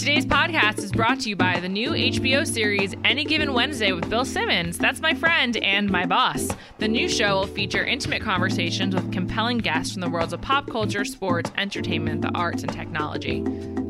Today's podcast is brought to you by the new HBO series Any Given Wednesday with Bill Simmons. That's my friend and my boss. The new show will feature intimate conversations with compelling guests from the worlds of pop culture, sports, entertainment, the arts, and technology.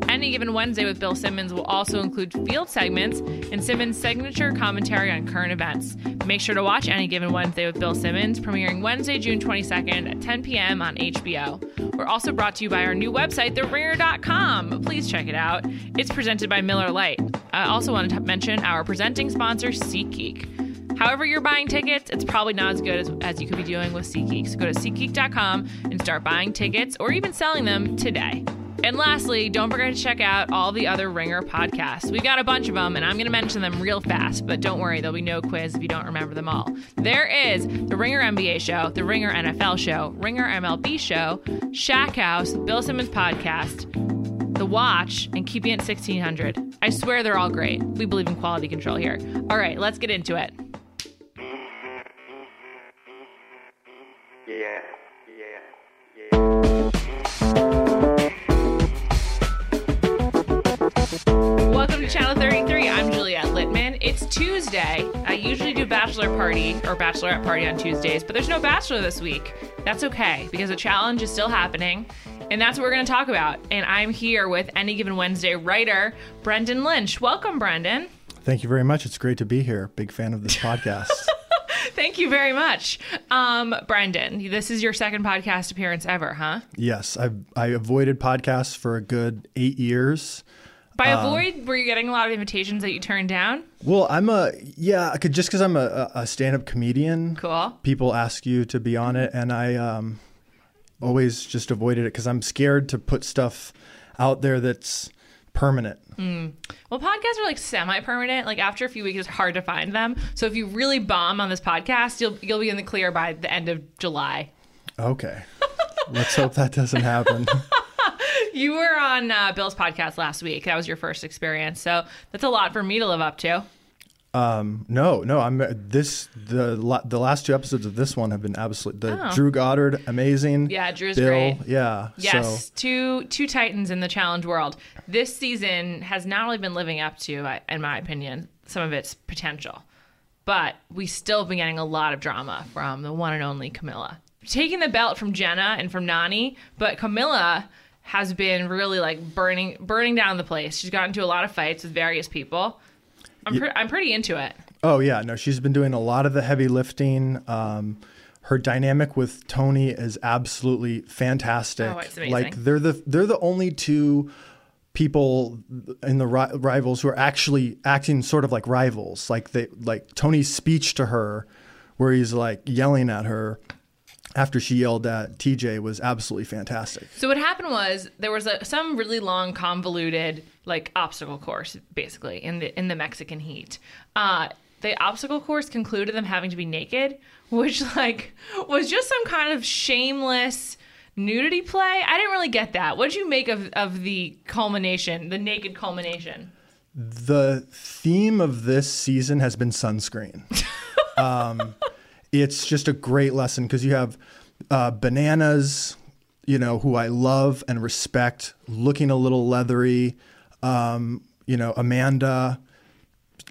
Any Given Wednesday with Bill Simmons will also include field segments and Simmons' signature commentary on current events. Make sure to watch Any Given Wednesday with Bill Simmons, premiering Wednesday, June 22nd at 10 p.m. on HBO. We're also brought to you by our new website, TheRinger.com. Please check it out. It's presented by Miller Lite. I also want to mention our presenting sponsor, SeatGeek. However, you're buying tickets, it's probably not as good as, as you could be doing with SeatGeek. So go to SeatGeek.com and start buying tickets or even selling them today. And lastly, don't forget to check out all the other Ringer podcasts. We've got a bunch of them, and I'm going to mention them real fast, but don't worry, there'll be no quiz if you don't remember them all. There is the Ringer NBA show, the Ringer NFL show, Ringer MLB show, Shack House, Bill Simmons podcast, The Watch, and Keeping It 1600. I swear they're all great. We believe in quality control here. All right, let's get into it. Yeah, bachelor party or bachelorette party on Tuesdays, but there's no bachelor this week. That's okay because the challenge is still happening. And that's what we're going to talk about. And I'm here with Any Given Wednesday writer, Brendan Lynch. Welcome, Brendan. Thank you very much. It's great to be here. Big fan of this podcast. Thank you very much. Um, Brendan, this is your second podcast appearance ever, huh? yes, I I avoided podcasts for a good eight years. By avoid, were you getting a lot of invitations that you turned down? Well, I'm a yeah, could just because I'm a, a stand-up comedian. Cool. People ask you to be on it, and I um, always just avoided it because I'm scared to put stuff out there that's permanent. Well, podcasts are like semi-permanent. Like after a few weeks, it's hard to find them. So if you really bomb on this podcast, you'll you'll be in the clear by the end of July. Okay, let's hope that doesn't happen. You were on uh, Bill's podcast last week. That was your first experience, so that's a lot for me to live up to. Um, no, no, I'm this the la- the last two episodes of this one have been absolutely The Oh. Drew Goddard, amazing. Yeah, Drew's Bill, great. yeah. Yes, So two two titans in the challenge world. This season has not only been living up to, in my opinion, some of its potential, but we still have been getting a lot of drama from the one and only Camila, taking the belt from Jenna and from Nany, but Camila has been really like burning burning down the place. She's gotten into a lot of fights with various people. I'm pre- I'm pretty into it. Oh yeah, no, she's been doing a lot of the heavy lifting. Um, her dynamic with Tony is absolutely fantastic. Oh, it's amazing. Like they're the they're the only two people in the ri- rivals who are actually acting sort of like rivals. Like they like Tony's speech to her, where he's like yelling at her after she yelled at TJ was absolutely fantastic. So what happened was there was a, some really long, convoluted like obstacle course, basically in the in the Mexican heat. Uh, the obstacle course concluded them having to be naked, which like was just some kind of shameless nudity play. I didn't really get that. What did you make of of the culmination, the naked culmination? The theme of this season has been sunscreen. um, it's just a great lesson because you have uh, bananas, you know, who I love and respect, looking a little leathery. Um, you know, Amanda,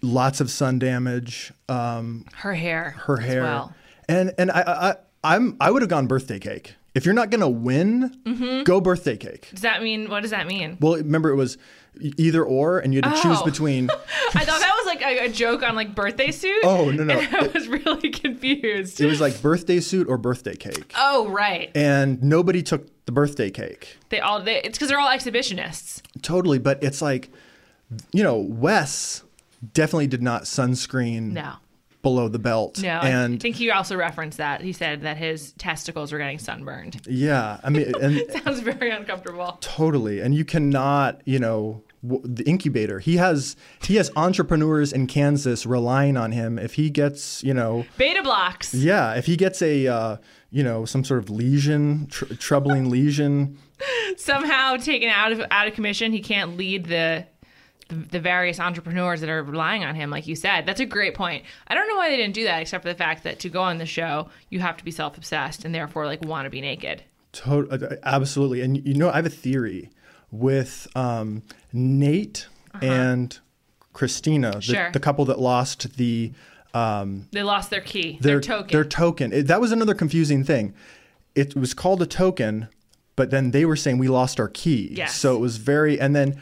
lots of sun damage. Um, Her hair. her as hair, well. and and I, I I'm I would have gone birthday cake. If you're not gonna win, Mm-hmm. go birthday cake. Does that mean what does that mean? Well, remember it was either or, and you had to choose Oh. between. I thought that was like a, a joke on like birthday suit. Oh, no, no. And I was really confused. It was like birthday suit or birthday cake. oh right. And nobody took the birthday cake. They all they, it's because they're all exhibitionists. Totally. But it's like, you know, Wes definitely did not sunscreen No. Below the belt. No, I think he also referenced that. He said that his testicles were getting sunburned. yeah, I mean, and Sounds very uncomfortable. totally. And you cannot, you know, w- the incubator. He has he has entrepreneurs in Kansas relying on him. If he gets, you know, Beta blocks. yeah, if he gets a, uh, you know, some sort of lesion, tr- troubling lesion, Somehow taken out of out of commission. He can't lead the, the the various entrepreneurs that are relying on him, like you said. That's a great point. I don't know why they didn't do that, except for the fact that to go on the show, you have to be self obsessed and therefore like want to be naked. To- uh, absolutely. And you know, I have a theory. with um, Nate and Christina, the, Uh-huh. Sure. the couple that lost the um, They lost their key, their, their, token. Their token. It- that was another confusing thing. It was called a token, but then they were saying we lost our key. Yes. So it was very, and then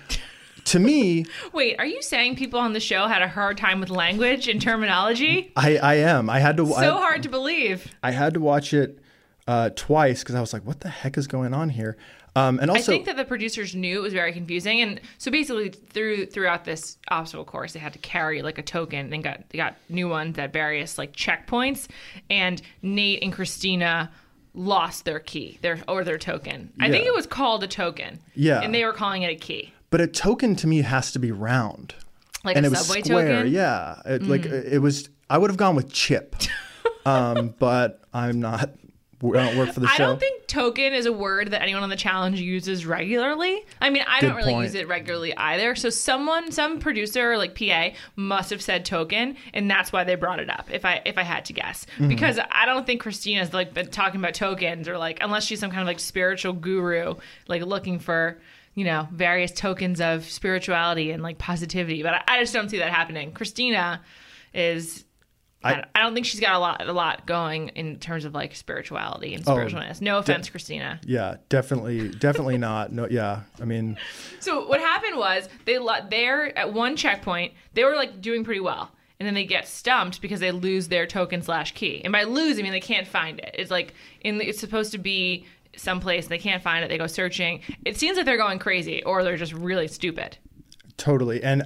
to me, Wait, are you saying people on the show had a hard time with language and terminology? I, I am. I had to. So I, hard to believe. I had to watch it uh, twice because I was like, "What the heck is going on here?" Um, and I think that the producers knew it was very confusing, and so basically through throughout this obstacle course, they had to carry like a token and got they got new ones at various like checkpoints, and Nate and Christina lost their key, their or their token. I think it was called a token. Yeah. and they were calling it a key, but a token to me has to be round, like and a it was subway square. token. Mm. Yeah, it, like it was. I would have gone with chip, um, but I'm not. I don't work for the I show. I don't think token is a word that anyone on the challenge uses regularly. I mean, I don't really point. use it regularly either. So someone, some producer or like PA must have said token, and that's why they brought it up. If I if I had to guess, Mm-hmm. because I don't think Christina's like been talking about tokens or like unless she's some kind of like spiritual guru, like looking for you know various tokens of spirituality and like positivity. But I, I just don't see that happening. Christina is. I, I- I don't think she's got a lot, a lot going in terms of like spirituality and Oh, spiritualness. no offense, Christina. Yeah, definitely, definitely not. No, yeah. I mean, So what happened was they let they're at one checkpoint. They were like doing pretty well, and then they get stumped because they lose their token slash key. And by lose, I mean they can't find it. It's like in the, it's supposed to be someplace they can't find it. They go searching. It seems like they're going crazy, or they're just really stupid. totally. And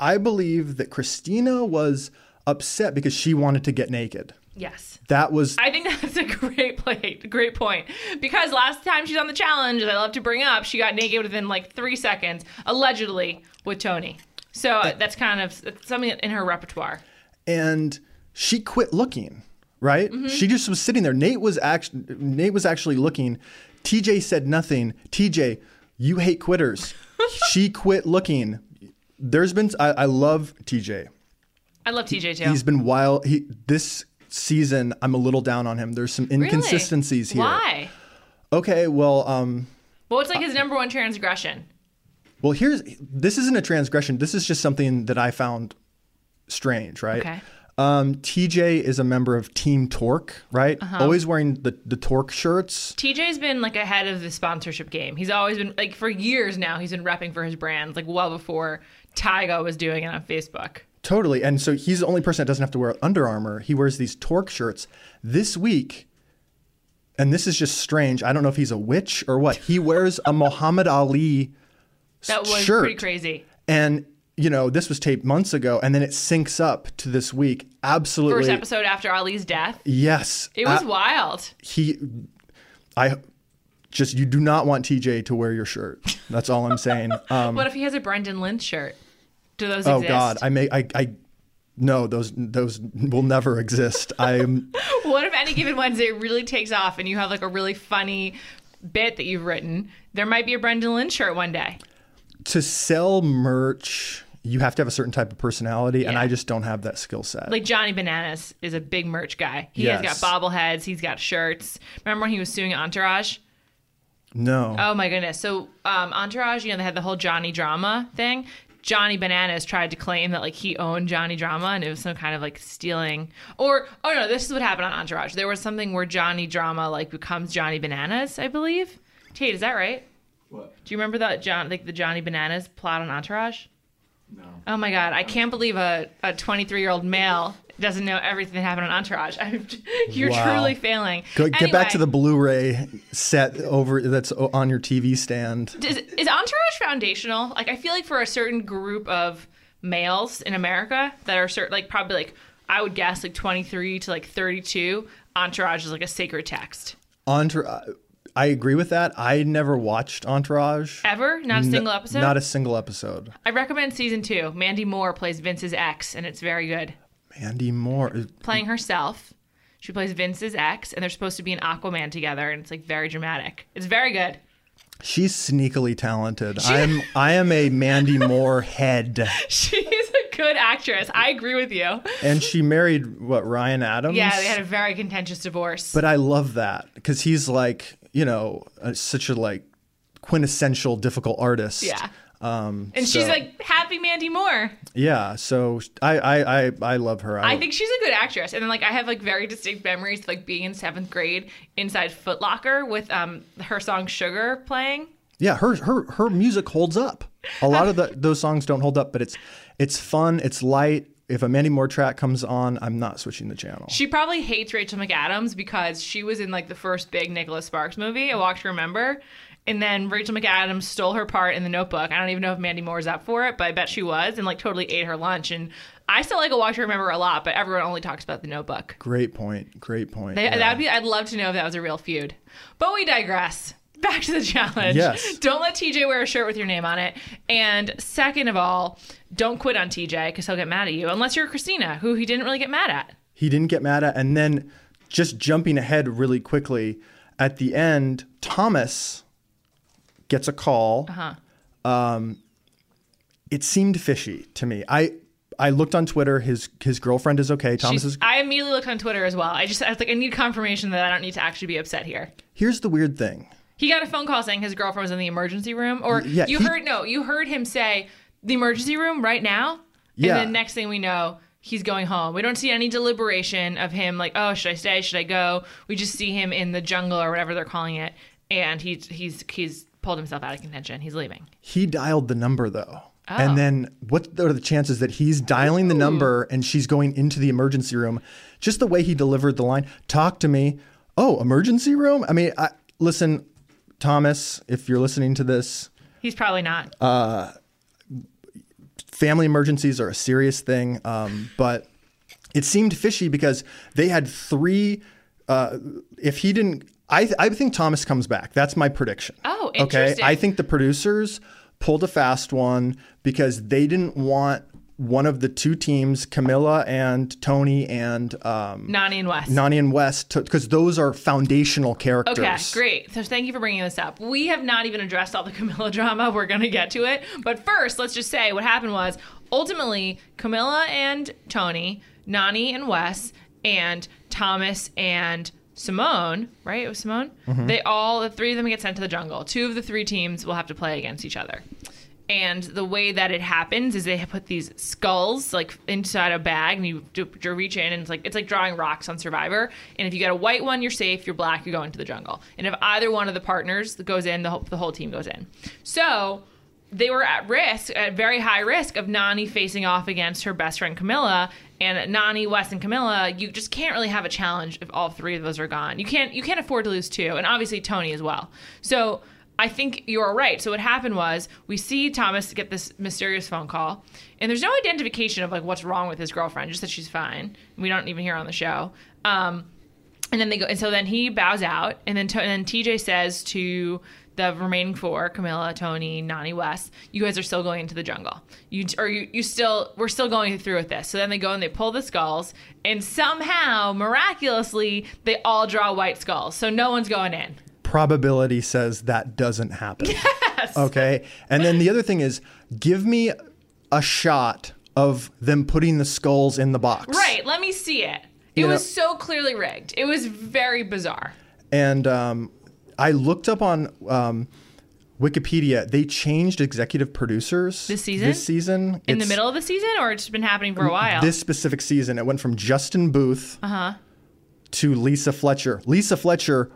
I believe that Christina was upset because she wanted to get naked. Yes. That was I think that's a great play, great point. Because last time she's on the challenge, as I love to bring up, she got naked within like three seconds, allegedly with Tony. So uh, that's kind of something in her repertoire. and she quit looking right Mm-hmm. she just was sitting there nate was actually nate was actually looking tj said nothing tj you hate quitters she quit looking there's been I, I love tj I love TJ too. he's been wild he this season i'm a little down on him there's some Really? inconsistencies here Why? okay well um Well, it's like his number one transgression. well here's this isn't a transgression this is just something that i found strange right Okay. Um, TJ is a member of Team Torque, right? Uh-huh. Always wearing the, the Torque shirts. TJ's been like ahead of the sponsorship game. He's always been like for years now. He's been repping for his brands, like well before Tyga was doing it on Facebook. Totally. And so he's the only person that doesn't have to wear Under Armour. He wears these Torque shirts. This week, and this is just strange. I don't know if he's a witch or what. He wears a Muhammad Ali That was shirt. pretty crazy. And, you know, this was taped months ago, and then it syncs up to this week. Absolutely. First episode after Ali's death. Yes. It was Uh, wild. he I just you do not want TJ to wear your shirt. That's all I'm saying. Um, What if he has a Brendan Lynch shirt? Do those oh exist? God, I may I I no those those will never exist. I'm What if any given Wednesday really takes off and you have like a really funny bit that you've written? There might be a Brendan Lynch shirt one day. to sell merch. You have to have a certain type of personality, and I just don't have that skill set. Like Johnny Bananas is a big merch guy. He Yes. has got bobbleheads. He's got shirts. Remember when he was suing Entourage? no, Oh my goodness. So um, Entourage, you know, they had the whole Johnny Drama thing. Johnny Bananas tried to claim that like he owned Johnny Drama and it was some kind of like stealing or oh no, this is what happened on Entourage. There was something where Johnny Drama like becomes Johnny Bananas, I believe. Tate, is that right? What? Do you remember that John like the Johnny Bananas plot on Entourage? No. Oh my god, I can't believe a a 23 year old male doesn't know everything that happened on Entourage. I'm, you're Wow. truly failing. Go, get back to the Blu-ray set over that's on your TV stand. is, is Entourage foundational? Like, I feel like for a certain group of males in America that are certain, like, probably like, I would guess like 23 to like 32, Entourage is like a sacred text. Entourage. I agree with that. I never watched Entourage. Ever? Not a single episode? Not a single episode. I recommend season two. Mandy Moore plays Vince's ex, and it's very good. Mandy Moore. Playing herself. She plays Vince's ex, and they're supposed to be an Aquaman together, and it's like very dramatic. It's very good. She's sneakily talented. I am I am a Mandy Moore head. She's a good actress. I agree with you. And she married what Ryan Adams? Yeah, they had a very contentious divorce. But I love that cuz he's like, you know, such a like quintessential difficult artist. Yeah. Um, And she's like happy Mandy Moore. yeah. So I I I, I love her. I think she's a good actress. And then like I have like very distinct memories of like being in seventh grade inside Foot Locker with um her song Sugar playing. Yeah, her her her music holds up. A lot of the, those songs don't hold up, but it's it's fun. It's light. If a Mandy Moore track comes on, I'm not switching the channel. She probably hates Rachel McAdams because she was in like the first big Nicholas Sparks movie, A Walk to Remember. And then Rachel McAdams stole her part in the notebook. I don't even know if Mandy Moore's up for it, but I bet she was and like totally ate her lunch. And I still like A Walk to Remember a lot, but everyone only talks about the notebook. Great point. Great point. They, Yeah. That would be. I'd love to know if that was a real feud. But we digress. Back to the challenge. Yes. Don't let TJ wear a shirt with your name on it. And second of all, don't quit on TJ because he'll get mad at you. Unless you're Christina, who he didn't really get mad at. he didn't get mad at. And then just jumping ahead really quickly, at the end, Thomas gets a call. Uh-huh. Um, it seemed fishy to me. I I looked on Twitter. His his girlfriend is okay. Thomas She's- is. I immediately looked on Twitter as well. I just I was like, I need confirmation that I don't need to actually be upset here. Here's the weird thing. He got a phone call saying his girlfriend was in the emergency room, or Yeah, you he- heard no, you heard him say the emergency room right now, Yeah. and then next thing we know, he's going home. We don't see any deliberation of him like, oh, should I stay? Should I go? We just see him in the jungle or whatever they're calling it, and he's he's he's pulled himself out of contention. He's leaving. He dialed the number though. Oh. And then what are the chances that he's dialing the number and she's going into the emergency room? Just the way he delivered the line, talk to me. Oh, emergency room? I mean, I, listen, Thomas, if you're listening to this, He's probably not. Uh, family emergencies are a serious thing. Um, but it seemed fishy because they had three. Uh, if he didn't, I, I think Thomas comes back. That's my prediction. Oh, Okay. interesting. I think the producers pulled a fast one because they didn't want one of the two teams, Camila and Tony and um, Nany and Wes. Nany and Wes, because those are foundational characters. Okay, great. So thank you for bringing this up. We have not even addressed all the Camila drama. We're going to get to it. But first, let's just say what happened was ultimately Camila and Tony, Nany and Wes, and Thomas and Simone, right? It was Simone. They all, the three of them get sent to the jungle. Two of the three teams will have to play against each other. And the way that it happens is they put these skulls like inside a bag, and you, do, reach in, and it's like it's like drawing rocks on Survivor. And if you get a white one, you're safe. You're black, you go into the jungle. And if either one of the partners goes in, the whole, the whole team goes in. So they were at risk, at very high risk, of Nany facing off against her best friend Camila. And Nany, Wes, and Camila, you just can't really have a challenge if all three of those are gone. You can't you can't afford to lose two, and obviously Tony as well. So I think you're right. So what happened was we see Thomas get this mysterious phone call, and there's no identification of like what's wrong with his girlfriend, just that she's fine. We don't even hear on the show. Um, and then they go, and so then he bows out, and then to, and then TJ says to the remaining four, Camila, Tony, Nany, Wes, you guys are still going into the jungle. You or you, you still we're still going through with this. So then they go and they pull the skulls, and somehow miraculously they all draw white skulls, so no one's going in. Probability says that doesn't happen. Yes. Okay. And then the other thing is give me a shot of them putting the skulls in the box. Right? Let me see it. It You know- was so clearly rigged. It was very bizarre. And um, I looked up on um, Wikipedia. They changed executive producers This season? This season, In the middle of the season, or it's been happening for a while. This specific season, it went from Justin Booth Uh-huh. to Lisa Fletcher. Lisa Fletcher,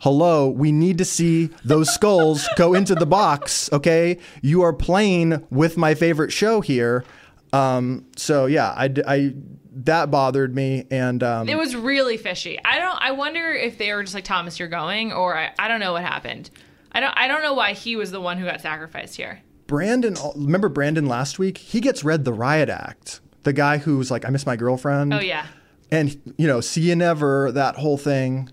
hello, we need to see those skulls go into the box, okay? You are playing with my favorite show here. Um, so yeah, I, I that bothered me, and um, It was really fishy. I don't. I wonder if they were just like Thomas, you're going, or I, I don't know what happened. I don't. I don't know why he was the one who got sacrificed here. Brandon. Remember Brandon last week? He gets read the riot act. The guy who's like, I miss my girlfriend. Oh yeah. and you know, see you never, that whole thing.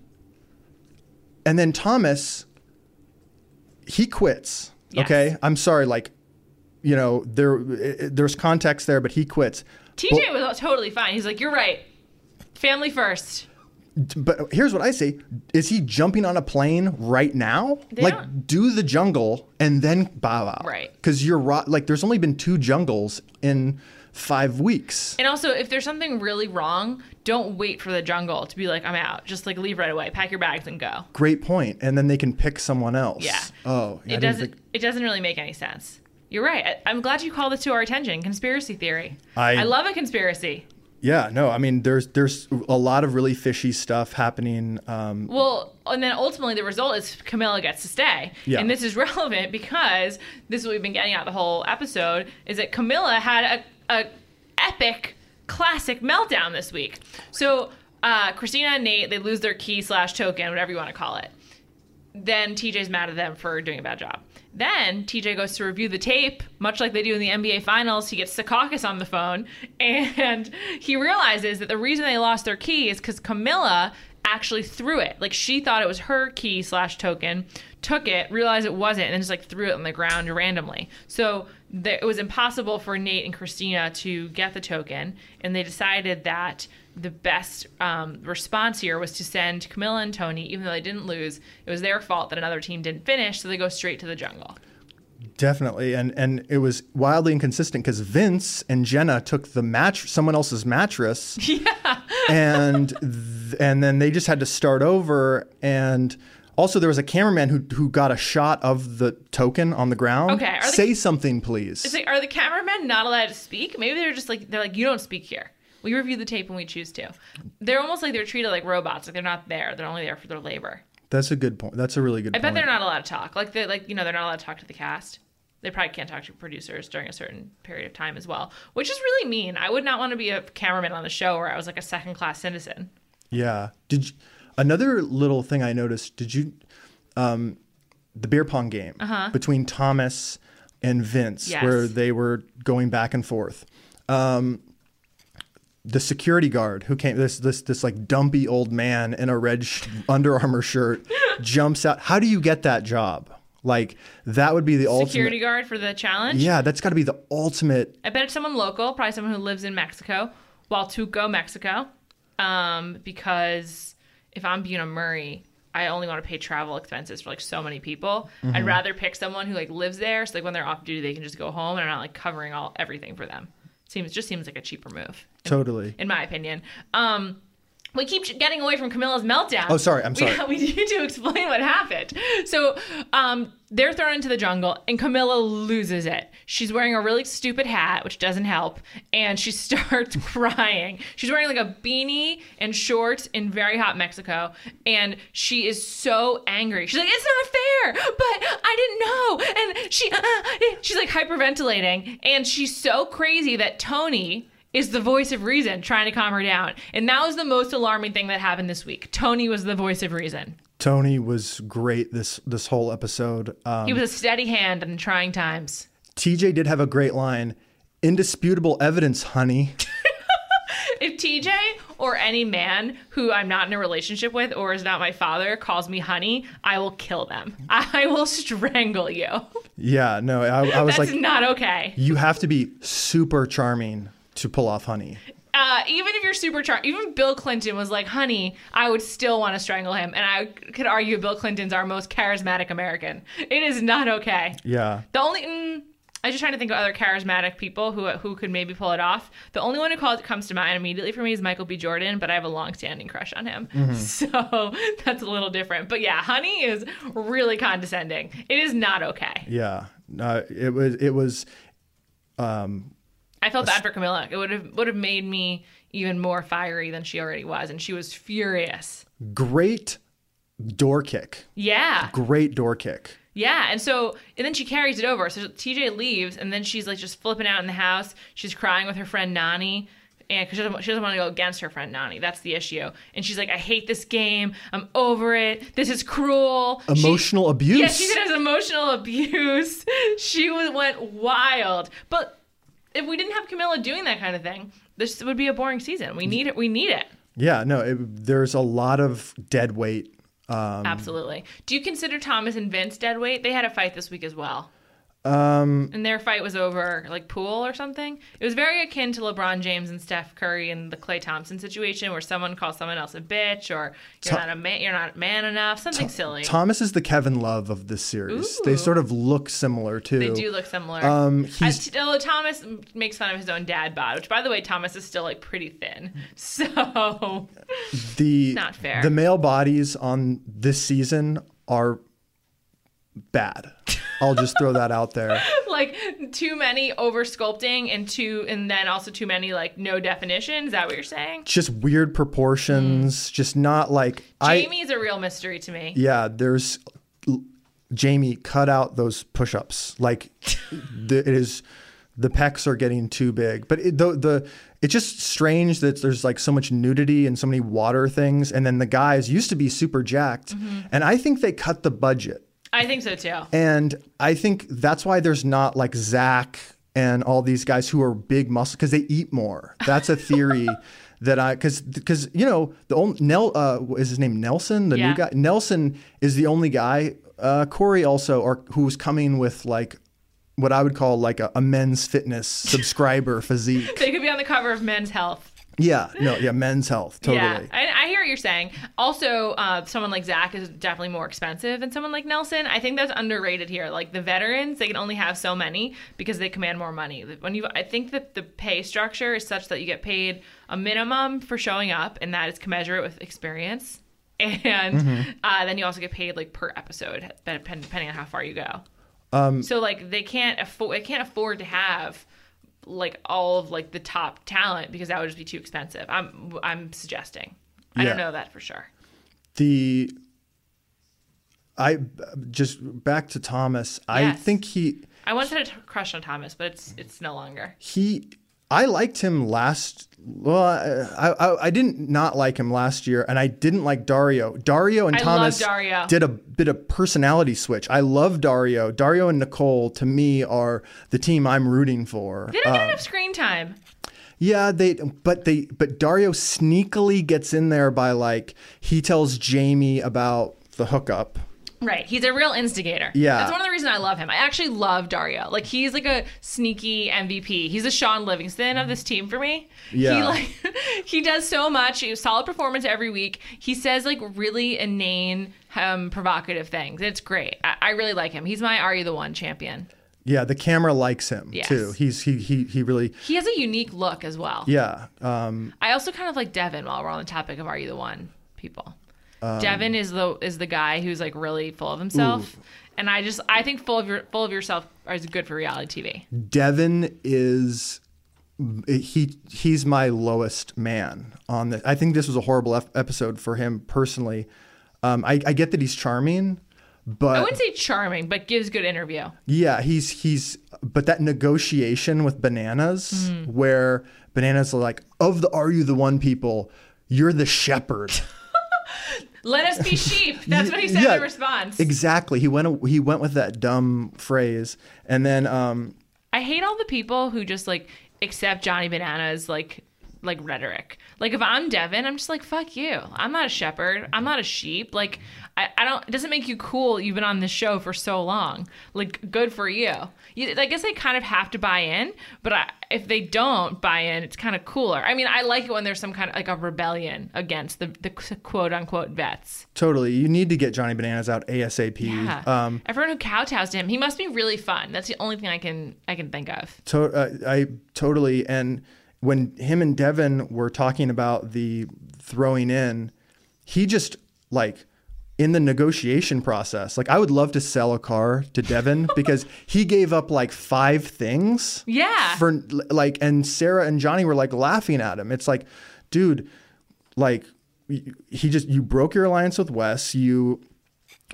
And then Thomas, he quits. Yes. Okay, I'm sorry, like, you know, there there's context there, but he quits. TJ was totally fine. He's like, you're right. Family first. But here's what I say: Is he jumping on a plane right now? They like, don't- the jungle and then bow out. Right. Because you're like, there's only been two jungles in five weeks. And also, if there's something really wrong, don't wait for the jungle to be like, I'm out. Just like leave right away. Pack your bags and go. Great point. And then they can pick someone else. Yeah. Oh, it yeah, doesn't. think- It doesn't really make any sense. You're right. I, I'm glad you called this to our attention. Conspiracy theory. I- I love a conspiracy. Yeah, no, I mean, there's there's a lot of really fishy stuff happening. Um, Well, and then ultimately the result is Camila gets to stay. Yeah. And this is relevant because this is what we've been getting at the whole episode is that Camila had a, a epic classic meltdown this week. So uh, Christina and Nate, they lose their key slash token, whatever you want to call it. Then TJ's mad at them for doing a bad job. Then TJ goes to review the tape, much like they do in the NBA Finals. He gets Secaucus on the phone, and he realizes that the reason they lost their key is because Camila actually threw it. Like she thought it was her key slash token, took it, realized it wasn't, and just like threw it on the ground randomly. So it was impossible for Nate and Christina to get the token, and they decided that the best um, response here was to send Camila and Tony, even though they didn't lose. It was their fault that another team didn't finish, so they go straight to the jungle. Definitely, and and it was wildly inconsistent because Vince and Jenna took the match someone else's mattress, Yeah. and th- and then they just had to start over. And also, there was a cameraman who who got a shot of the token on the ground. Okay, are the- say something, please. It's like, are the cameramen not allowed to speak? Maybe they're just like they're like, you don't speak here. We review the tape when we choose to. They're almost like they're treated like robots. Like they're not there. They're only there for their labor. That's a good point. That's a really good I point. bet they're not allowed to talk. Like they like you know they're not allowed to talk to the cast. They probably can't talk to producers during a certain period of time as well, which is really mean. I would not want to be a cameraman on the show where I was like a second class citizen. Yeah. Did you, another little thing I noticed? Did you um, the beer pong game between Thomas and Vince, Uh-huh. Yes. where they were going back and forth? Um, the security guard who came this this this like dumpy old man in a red sh- Under Armour shirt jumps out. How do you get that job? Like that would be the Security ultimate. Security guard for the challenge. Yeah, that's got to be the ultimate. I bet it's someone local, probably someone who lives in Mexico, Huatulco, Mexico. Um, because if I'm Bunim Murray, I only want to pay travel expenses for like so many people. Mm-hmm. I'd rather pick someone who like lives there, so like when they're off duty, they can just go home and I'm not like covering all everything for them. Seems just seems like a cheaper move, Totally. in my opinion. Um, we keep getting away from Camila's meltdown. Oh, sorry, I'm sorry. We, we need to explain what happened. So, um, they're thrown into the jungle, and Camila loses it. She's wearing a really stupid hat, which doesn't help, and she starts crying. She's wearing like a beanie and shorts in very hot Mexico, and she is so angry. She's like, "It's not fair, but I didn't know." And she, uh, she's like hyperventilating, and she's so crazy that Tony is the voice of reason trying to calm her down. And that was the most alarming thing that happened this week. Tony was the voice of reason. Tony was great this this whole episode. Um, He was a steady hand in trying times. TJ did have a great line. Indisputable evidence, honey. If TJ or any man who I'm not in a relationship with or is not my father calls me honey, I will kill them. I will strangle you. Yeah, no, I, I was That's like, not okay. you have to be super charming to pull off honey. Uh, even if you're super charming, even Bill Clinton was like, honey, I would still want to strangle him. And I could argue Bill Clinton's our most charismatic American. It is not okay. Yeah. The only mm, I'm just trying to think of other charismatic people who who could maybe pull it off. The only one who calls, comes to mind immediately for me is Michael B. Jordan, but I have a long-standing crush on him, so that's a little different. But yeah, Honey is really condescending. It is not okay. Yeah. Uh, it was it was I felt bad for Camila. It would have would have made me even more fiery than she already was, and she was furious. great door kick. Yeah. Great door kick. Yeah, and so and then she carries it over. So TJ leaves, and then she's like just flipping out in the house. She's crying with her friend Nany, and because she doesn't, she doesn't want to go against her friend Nany. That's the issue. And she's like, "I hate this game. I'm over it. This is cruel." She- Emotional abuse. yeah, she said it was emotional abuse. she was, went wild. But if we didn't have Camila doing that kind of thing, this would be a boring season. We need it. We need it. Yeah, no, it, there's a lot of dead weight. Um, Absolutely. Do you consider Thomas and Vince dead weight? They had a fight this week as well. Um, And their fight was over like pool or something. It was very akin to LeBron James and Steph Curry and the Klay Thompson situation, where someone calls someone else a bitch or you're Tho- not a man, you're not man enough, something silly. Thomas is the Kevin Love of this series. Ooh. They sort of look similar too. They do look similar. Um, As- he's although Thomas makes fun of his own dad bod, which by the way, Thomas is still like pretty thin. So the not fair. The male bodies on this season are bad. I'll just throw that out there. like too many over sculpting and too and then also too many like no definition. Is that what you're saying? Just weird proportions. Mm. Just not like I. Jamie's a real mystery to me. Yeah, there's Jamie cut out those push-ups. Like the, it is the pecs are getting too big. But it, the the it's just strange that there's like so much nudity and so many water things and then the guys used to be super jacked. Mm-hmm. And I think they cut the budget. I think so too. And I think that's why there's not like Zach and all these guys who are big muscle because they eat more. That's a theory that I because because you know the only Nel uh, is his name Nelson the Yeah. new guy Nelson is the only guy. Uh, Cory also or who's coming with like what I would call like a, a men's fitness subscriber physique. They could be on the cover of Men's Health. Yeah, no, yeah, men's health totally. Yeah, I, I hear what you're saying. Also, uh, someone like Zach is definitely more expensive than someone like Nelson. I think that's underrated here. Like the veterans, they can only have so many because they command more money. When you, I think that the pay structure is such that you get paid a minimum for showing up, and that is commensurate with experience. And Mm-hmm. uh, then you also get paid like per episode, depending on how far you go. Um, so like they can't afford, they can't afford to have like all of like the top talent because that would just be too expensive. I'm I'm suggesting. I don't know that for sure. the I just back to Thomas. I think he I once had a t- crush on Thomas, but it's it's no longer. he I liked him last. Well, I, I I didn't not like him last year, and I didn't like Dario. Dario and I Thomas Dario. did a bit of personality switch. I love Dario. Dario and Nicole to me are the team I'm rooting for. They don't get Um, enough screen time. yeah, they but they but Dario sneakily gets in there by like he tells Jamie about the hookup. Right. He's a real instigator. Yeah. That's one of the reasons I love him. I actually love Dario. Like he's like a sneaky MVP. He's a Shaun Livingston of this team for me. Yeah. He like he does so much. He has solid performance every week. He says like really inane, um, provocative things. It's great. I, I really like him. He's my Are You the One champion. Yeah, the camera likes him Yes. too. He's he he he really He has a unique look as well. yeah. Um, I also kind of like Devin while we're on the topic of Are You the One people. Um, Devin is the is the guy who's like really full of himself. And I just I think full of your full of yourself is good for reality TV. Devin is he he's my lowest man on the. I think this was a horrible ep- episode for him personally. Um, I, I get that he's charming, but I wouldn't say charming, but gives good interview. yeah, he's he's. But that negotiation with bananas, Mm. where bananas are like, of the are you the one people, you're the shepherd. Let us be sheep. That's what he said Yeah, in response. exactly. He went he went with that dumb phrase, and then um, I hate all the people who just like accept Johnny Bananas like like rhetoric. Like if I'm Devin, I'm just like fuck you. I'm not a shepherd. I'm not a sheep. Like I, I don't. It doesn't make you cool. You've been on this show for so long. Like good for you. you I guess they kind of have to buy in, but I, if they don't buy in, it's kind of cooler. I mean, I like it when there's some kind of like a rebellion against the the quote unquote vets. totally, you need to get Johnny Bananas out asap. Yeah. Um, Everyone who kowtows to him, he must be really fun. That's the only thing I can I can think of. To- uh, I totally. And when him and Devin were talking about the throwing in, he just like in the negotiation process, like I would love to sell a car to Devin because he gave up like five things. Yeah. For like, and Sarah and Johnny were like laughing at him. It's like, dude, like he just you broke your alliance with Wes. You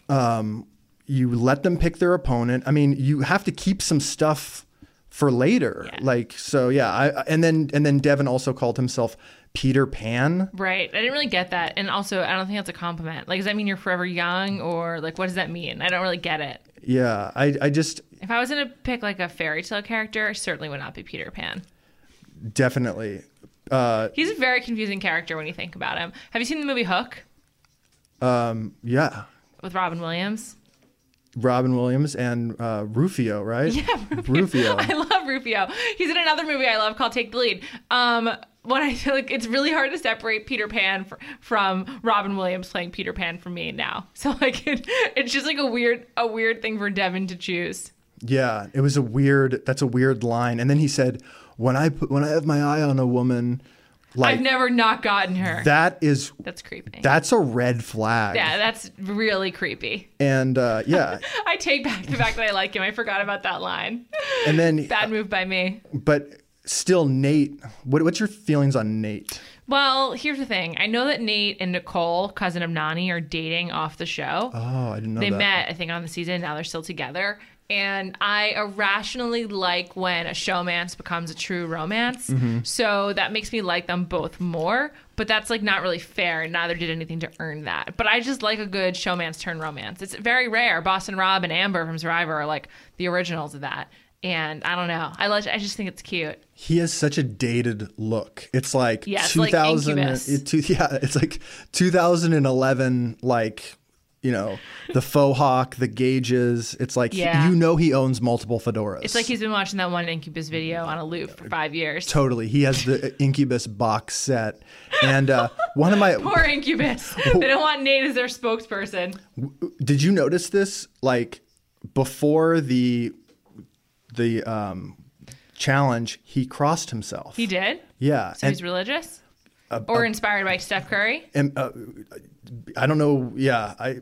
um you let them pick their opponent. I mean, you have to keep some stuff for later. Yeah. Like so yeah, I and then and then Devin also called himself Peter Pan. Right. I didn't really get that. And also, I don't think that's a compliment. Like, does that mean you're forever young or like what does that mean? I don't really get it. Yeah, I I just If I was going to pick like a fairy tale character, I certainly would not be Peter Pan. definitely uh He's a very confusing character when you think about him. Have you seen the movie Hook um yeah. with Robin Williams? Robin Williams and uh, Rufio, right? Yeah, Rufio. I love Rufio. He's in another movie I love called Take the Lead. Um, what I feel like it's really hard to separate Peter Pan fr- from Robin Williams playing Peter Pan for me now. So like it, it's just like a weird a weird thing for Devin to choose. Yeah, it was a weird. That's a weird line. And then he said, "When I put when I have my eye on a woman, like I've never not gotten her. that is that's creepy. that's a red flag." yeah, that's really creepy. And uh, yeah, I take back the fact that I like him. I forgot about that line. and then Bad move by me. but still, Nate. What, what's your feelings on Nate? Well, here's the thing. I know that Nate and Nicole, cousin of Nany, are dating off the show. Oh, I didn't know they that. met, I think, on the season. Now they're still together. And I irrationally like when a showmance becomes a true romance. Mm-hmm. So that makes me like them both more. But that's like not really fair. And neither did anything to earn that. But I just like a good showmance turn romance. It's very rare. Boston Rob and Amber from Survivor are like the originals of that. And I don't know. I like. I just think it's cute. He has such a dated look. It's like Yeah, it's 2000. Incubus. it, two- yeah, it's like 2011. Like you know, the faux hawk, the gauges. It's like Yeah. you know he owns multiple fedoras. It's like he's been watching that one Incubus video on a loop for five years. totally. He has the Incubus box set, and uh, one of my. Poor Incubus. they don't want Nate as their spokesperson. Did you notice this? Like before the the um, challenge, he crossed himself. He did. Yeah, So and, he's religious, or inspired by Steph Curry. and uh, I don't know. Yeah, I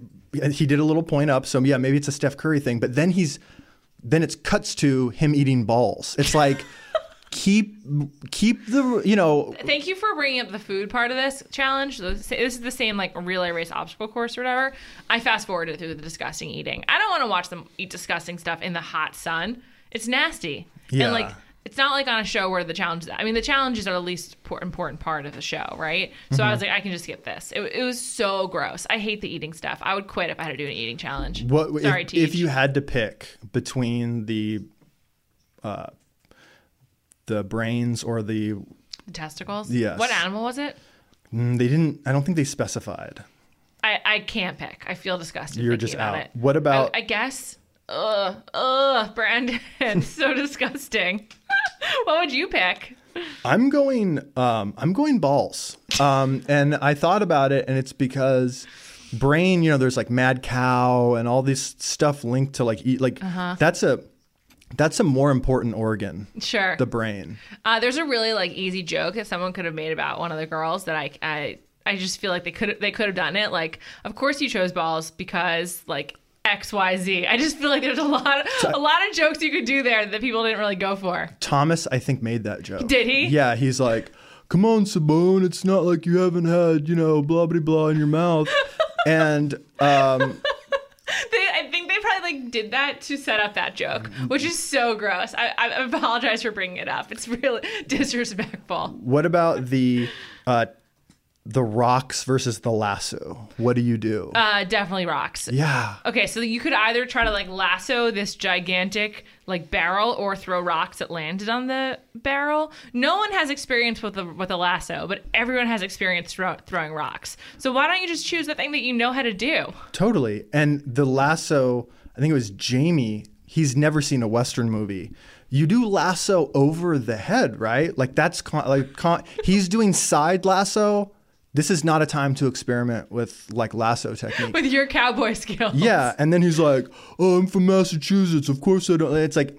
he did a little point up. So yeah, maybe it's a Steph Curry thing. But then he's then it's cuts to him eating balls. It's like keep keep the you know Thank you for bringing up the food part of this challenge. This is the same like relay race obstacle course or whatever. I fast forwarded through the disgusting eating. I don't want to watch them eat disgusting stuff in the hot sun. It's nasty. Yeah. And like it's not like on a show where the challenges. I mean, the challenges are the least important part of the show, right? So I was like, I can just skip this. It, it was so gross. I hate the eating stuff. I would quit if I had to do an eating challenge. what Sorry, if, Teach. if you had to pick between the uh the brains or the The testicles. Yes. What animal was it? mm, they didn't I don't think they specified. I, I can't pick. I feel disgusted. You're just out. It. What about- I, I guess. Ugh, ugh, Brandon, so disgusting. what would you pick? I'm going um I'm going balls. Um and I thought about it and it's because brain, you know, there's like mad cow and all this stuff linked to like eat like that's a that's a more important organ, Sure. the brain. Uh, there's a really like easy joke that someone could have made about one of the girls that I I I just feel like they could they could have done it. Like, of course you chose balls because like X Y Z. I just feel like there's a lot a lot of jokes you could do there that people didn't really go for. Thomas, I think, made that joke. Did he? Yeah, he's like, "Come on, Simone, it's not like you haven't had, you know, blah blah blah in your mouth." and um, They, I think they probably like did that to set up that joke, which is so gross. I, I apologize for bringing it up. It's really disrespectful. what about the uh, the rocks versus the lasso? What do you do? Uh, definitely rocks. yeah, Okay, so you could either try to like lasso this gigantic like barrel or throw rocks that landed on the barrel. No one has experience with a with a lasso, but everyone has experience throw, throwing rocks. So why don't you just choose the thing that you know how to do? totally. And the lasso, I think it was Jamie. He's never seen a Western movie. You do lasso over the head, right? Like that's con- like con- he's doing side lasso. This is not a time to experiment with like lasso technique. With your cowboy skills. Yeah, and then he's like, "Oh, I'm from Massachusetts. Of course I don't." It's like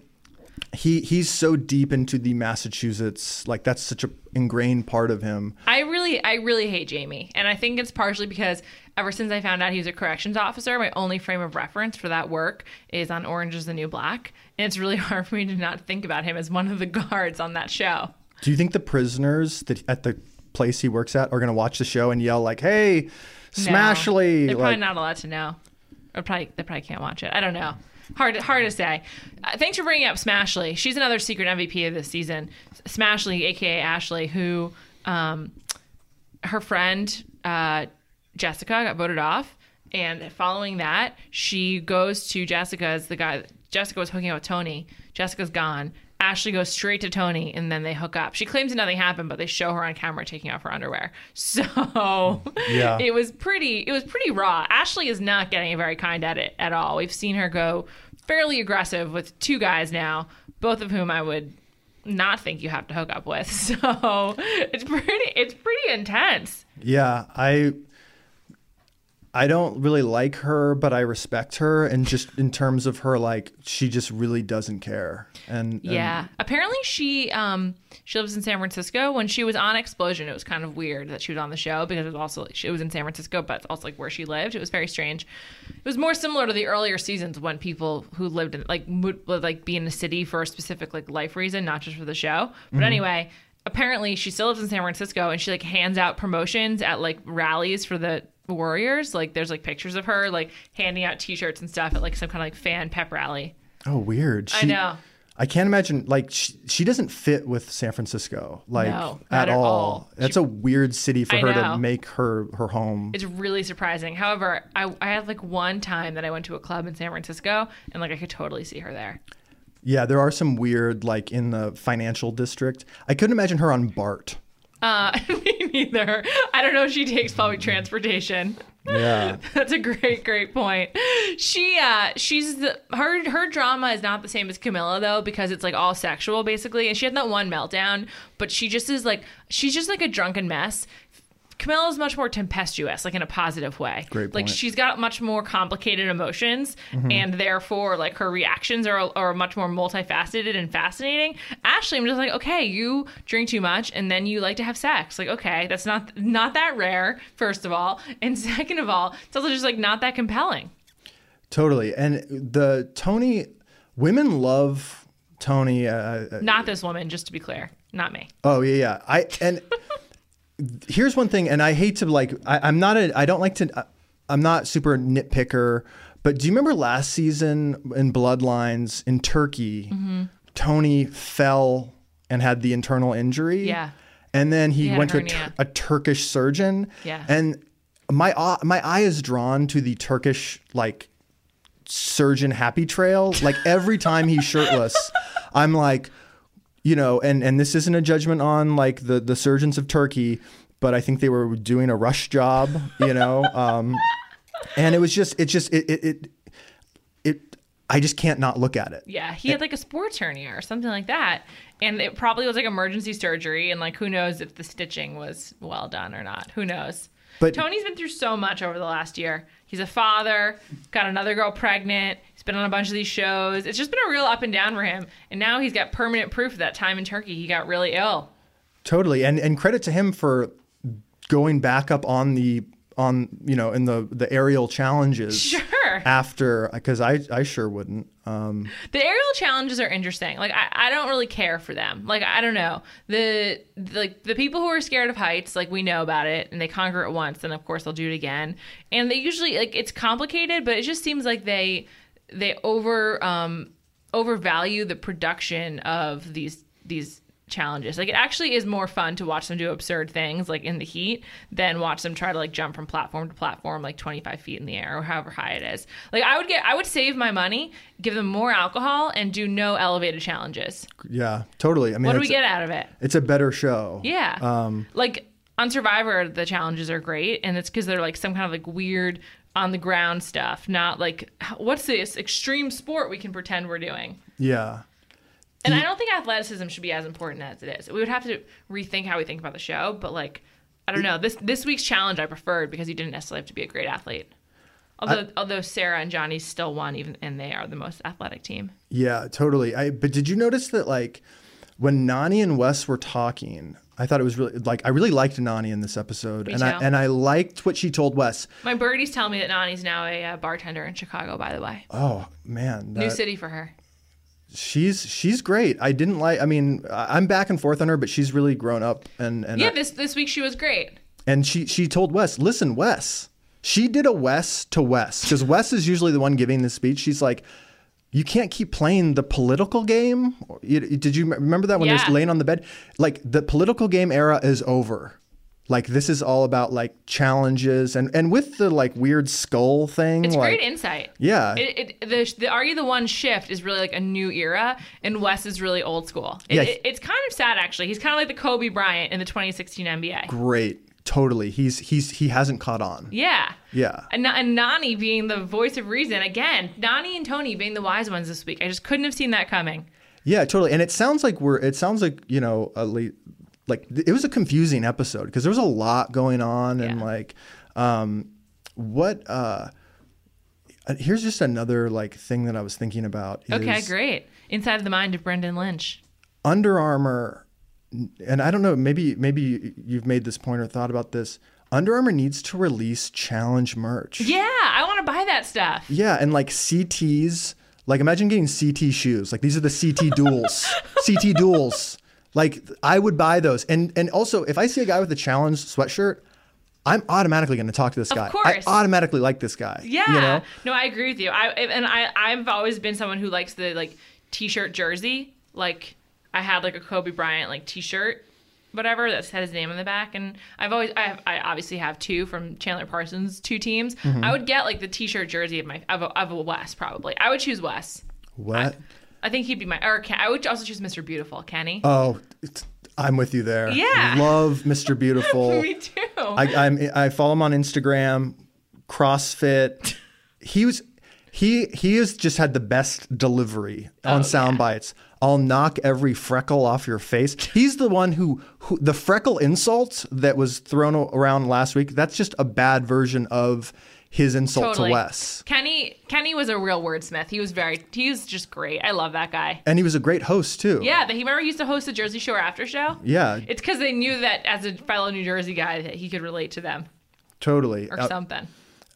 he he's so deep into the Massachusetts, like that's such a ingrained part of him. I really, I really hate Jamie, and I think it's partially because ever since I found out he was a corrections officer, my only frame of reference for that work is on Orange Is the New Black, and it's really hard for me to not think about him as one of the guards on that show. Do you think the prisoners that at the place he works at are going to watch the show and yell like, "Hey, Smashly!" No, they're probably like, not allowed to know, or probably they probably can't watch it. I don't know. Hard, hard to say. Uh, thanks for bringing up Smashly. She's another secret MVP of this season. Smashly, aka Ashley, who um, her friend uh, Jessica got voted off, and following that, she goes to Jessica as the guy. Jessica was hooking up with Tony. Jessica's gone. Ashley goes straight to Tony and then they hook up. She claims nothing happened, but they show her on camera taking off her underwear. So Yeah. it was pretty it was pretty raw. Ashley is not getting a very kind edit at all. We've seen her go fairly aggressive with two guys now, both of whom I would not think you have to hook up with. So it's pretty it's pretty intense. Yeah, I I don't really like her, but I respect her and just in terms of her like she just really doesn't care. And, and Yeah. Apparently she um she lives in San Francisco. When she was on Explosion, it was kind of weird that she was on the show because it was also it was in San Francisco, but it's also like where she lived. It was very strange. It was more similar to the earlier seasons when people who lived in like would, would like be in a city for a specific like life reason, not just for the show. But anyway, apparently she still lives in San Francisco and she like hands out promotions at like rallies for the Warriors. Like there's like pictures of her like handing out T-shirts and stuff at like some kind of like fan pep rally. Oh, weird. I know. I can't imagine like she, she doesn't fit with San Francisco like No, at, all. all. That's a weird city for I her know. to make her her home. It's really surprising. However, I, I had like one time that I went to a club in San Francisco and like I could totally see her there. yeah, there are some weird like in the financial district. I couldn't imagine her on BART. Uh, me neither. I don't know if she takes public transportation. Yeah. That's a great, great point. She, uh, she's the, her, her drama is not the same as Camila though, because it's like all sexual basically. And she had that one meltdown, but she just is like, she's just like a drunken mess. Camila is much more tempestuous, like in a positive way. Great Like she's got much more complicated emotions, and therefore, like her reactions are are much more multifaceted and fascinating. Ashley, I'm just like, okay, you drink too much, and then you like to have sex. Like, okay, that's not not that rare. First of all, and second of all, it's also just like not that compelling. Totally. And the Tony women love Tony uh, uh, Not this woman, just to be clear, not me. Oh yeah, yeah. I and here's one thing, and I hate to like. I, I'm not a. I don't like to. I- I'm not super nitpicker. But do you remember last season in Bloodlines in Turkey, Mm-hmm. Tony fell and had the internal injury. Yeah. And then he, went to a. Tur- a Turkish surgeon. Yeah. And my eye- my eye is drawn to the Turkish like surgeon happy trail. Like every time he's shirtless, I'm like, you know, and and this isn't a judgment on like the the surgeons of Turkey, but I think they were doing a rush job, you know. Um, and it was just, it just, it, it, it, it, I just can't not look at it. Yeah, he had like a sports hernia or something like that. And it probably was like emergency surgery. And like, who knows if the stitching was well done or not? Who knows? But- Tony's been through so much over the last year. He's a father, got another girl pregnant. He's been on a bunch of these shows. It's just been a real up and down for him. And now he's got permanent proof of that time in Turkey he got really ill. Totally, and and credit to him for going back up on the on you know in the the aerial challenges. Sure. After, because I I sure wouldn't. Um, The aerial challenges are interesting. Like I, I don't really care for them. Like I don't know. The like the people who are scared of heights, like we know about it and they conquer it once, then of course they'll do it again. And they usually like it's complicated, but it just seems like they they over um overvalue the production of these these challenges. Like it actually is more fun to watch them do absurd things like in the heat than watch them try to like jump from platform to platform like 25 feet in the air or however high it is. Like I would get I would save my money, give them more alcohol and do no elevated challenges. yeah, totally. I mean, What do we get out of it? it's a better show. Yeah. Um, like on Survivor, the challenges are great, and it's because they're like some kind of like weird on the ground stuff, not like what's this extreme sport we can pretend we're doing. yeah. And I don't think athleticism should be as important as it is. We would have to rethink how we think about the show, but like I don't know. This this week's challenge I preferred because you didn't necessarily have to be a great athlete. Although although Sarah and Johnny still won even and they are the most athletic team. Yeah, totally. I but did you notice that like when Nany and Wes were talking, I thought it was really like I really liked Nany in this episode, Me and I and I liked what she told Wes. My birdies tell me that Nany's now a uh, bartender in Chicago. By the way, Oh man, new city for her. She's she's great. I didn't like. I mean, I'm back and forth on her, but she's really grown up, and and Yeah, I- this this week she was great. and she she told Wes, listen, Wes. She did a Wes to Wes because Wes is usually the one giving the speech. She's like. You can't keep playing the political game. Did you remember that when Yeah. they're laying on the bed? Like the political game era is over. Like this is all about like challenges and and with the like weird skull thing. It's like, great insight. Yeah. It, it, the, the Are You the One shift is really like a new era, and Wes is really old school. It, Yeah. it- it's kind of sad, actually. He's kind of like the Kobe Bryant in the 2016 NBA. Great. Totally. He's he's he hasn't caught on. Yeah. Yeah. And, and Nany being the voice of reason. Again, Nany and Tony being the wise ones this week. I just couldn't have seen that coming. Yeah, totally. And it sounds like we're. It sounds like you know, a le- like it was a confusing episode because there was a lot going on and like, um, what? uh uh, Here's just another like thing that I was thinking about. Okay, great. Inside of the mind of Brendan Lynch. Under Armour, and I don't know. Maybe maybe you've made this point or thought about this. Under Armour needs to release challenge merch. Yeah, I want to buy that stuff. Yeah, and like CTs, like imagine getting CT shoes. Like these are the CT duels. CT duels. Like I would buy those. And and also if I see a guy with a challenge sweatshirt, I'm automatically going to talk to this guy. I course. automatically like this guy. Yeah. You know? No, I agree with you. I and I I've always been someone who likes the like t-shirt jersey. Like I had like a Kobe Bryant like t-shirt whatever that had his name on the back and I've always I, have, I obviously have two from Chandler Parsons two teams. Mm-hmm. I would get like the t-shirt jersey of my of a, of a Wes probably. I would choose Wes. What? I think he'd be my or I would also choose Mr. Beautiful, Kenny. Oh, it's, I'm with you there. Yeah. Love Mr. Beautiful. Me too. I, I'm, I follow him on Instagram, CrossFit. He was he he has just had the best delivery on Oh, sound yeah. bites. I'll knock every freckle off your face. He's the one who, who the freckle insult that was thrown around last week. That's just a bad version of his insult Totally. to Wes. Kenny Kenny was a real wordsmith. He was very he was just great. I love that guy. And he was a great host too. Yeah, that he remember he used to host the Jersey Shore after show. Yeah, It's because they knew that as a fellow New Jersey guy that he could relate to them totally. or Uh, something.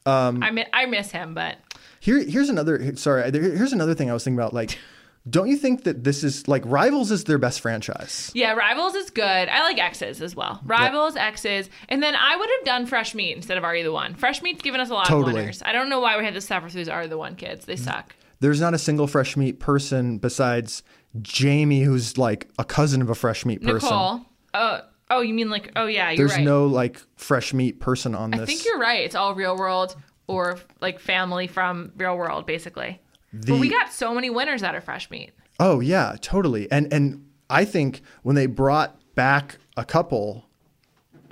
Um, I mi- I miss him, but Here, here's another. Sorry, here's another thing I was thinking about. Like, don't you think that this is like Rivals is their best franchise? yeah, Rivals is good. I like X's as well. Rivals, X's, and then I would have done Fresh Meat instead of Are You the One. Fresh Meat's given us a lot Totally. of winners. I don't know why we had to suffer through these Are You the One kids. They mm-hmm. suck. There's not a single fresh meat person besides Jamie, who's like a cousin of a fresh meat person. Nicole. Oh, oh, you mean like? Oh yeah, you're There's right. no like fresh meat person on this. I think you're right. It's all real world or like family from real world, basically. The- but we got so many winners out of Fresh Meat. Oh yeah, totally. And and I think when they brought back a couple,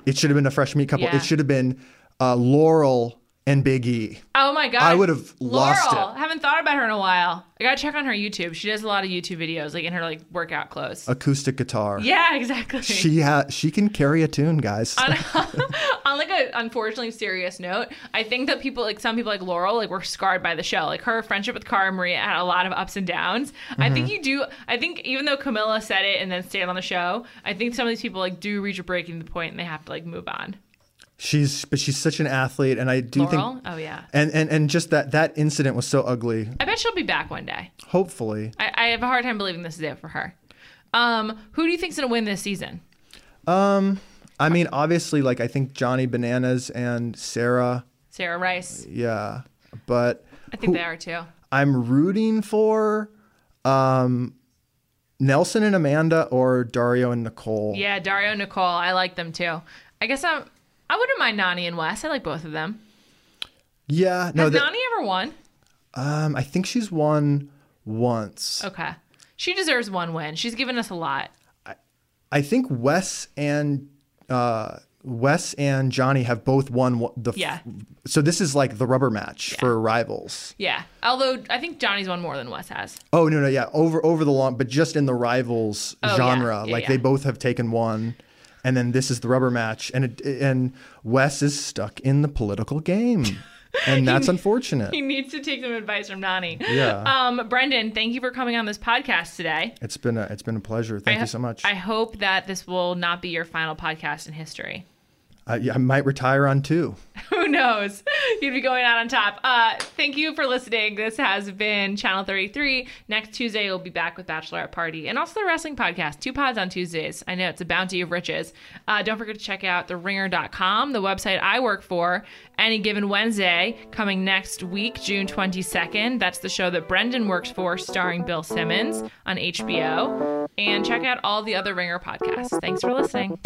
it should have been a fresh meat couple. Yeah. It should have been uh, Laurel and Big E. Oh my god! I would have lost Laurel, it. haven't thought about her in a while. I gotta check on her YouTube. She does a lot of YouTube videos, like in her like workout clothes. Acoustic guitar. yeah, exactly. She ha- she can carry a tune, guys. on, on like a unfortunately serious note, I think that people like some people like Laurel like were scarred by the show. Like her friendship with Cara Maria had a lot of ups and downs. I Mm-hmm. think you do. I think even though Camila said it and then stayed on the show, I think some of these people like do reach a breaking point and they have to like move on. She's but she's such an athlete, and I do Laurel, think oh yeah, and, and and just that that incident was so ugly. I bet she'll be back one day. Hopefully, I, I have a hard time believing this is it for her. Um, who do you think's gonna win this season? Um, I mean, obviously, like I think Johnny Bananas and Sarah, Sarah Rice. yeah, but I think who they are too. I'm rooting for um, Nelson and Amanda or Dario and Nicole. Yeah, Dario and Nicole. I like them too. I guess I'm. I wouldn't mind Nany and Wes. I like both of them. Yeah, no, Has that, Nany ever won? um, I think she's won once. Okay. She deserves one win. She's given us a lot. I think Wes and uh, Wes and Johnny have both won the. Yeah. So this is like the rubber match for rivals. Yeah. Although I think Johnny's won more than Wes has. Oh no no yeah over over the long but just in the rivals Oh, yeah. genre Yeah, like yeah. they both have taken one and then this is the rubber match and it, and Wes is stuck in the political game and that's unfortunate. He needs to take some advice from Nany. Yeah. Um, Brendan, thank you for coming on this podcast today. It's been a it's been a pleasure. Thank I- you so much. I, hope that this will not be your final podcast in history. Yeah, I might retire on two. Who knows? You'd be going out on top. Uh, thank you for listening. This has been Channel 33. Next Tuesday, we'll be back with Bachelorette Party and also the wrestling podcast. Two pods on Tuesdays. I know it's a bounty of riches. Uh, don't forget to check out theringer.com, the website I work for. Any given Wednesday, coming next week, June 22nd. That's the show that Brendan works for, starring Bill Simmons on HBO. And check out all the other Ringer podcasts. Thanks for listening.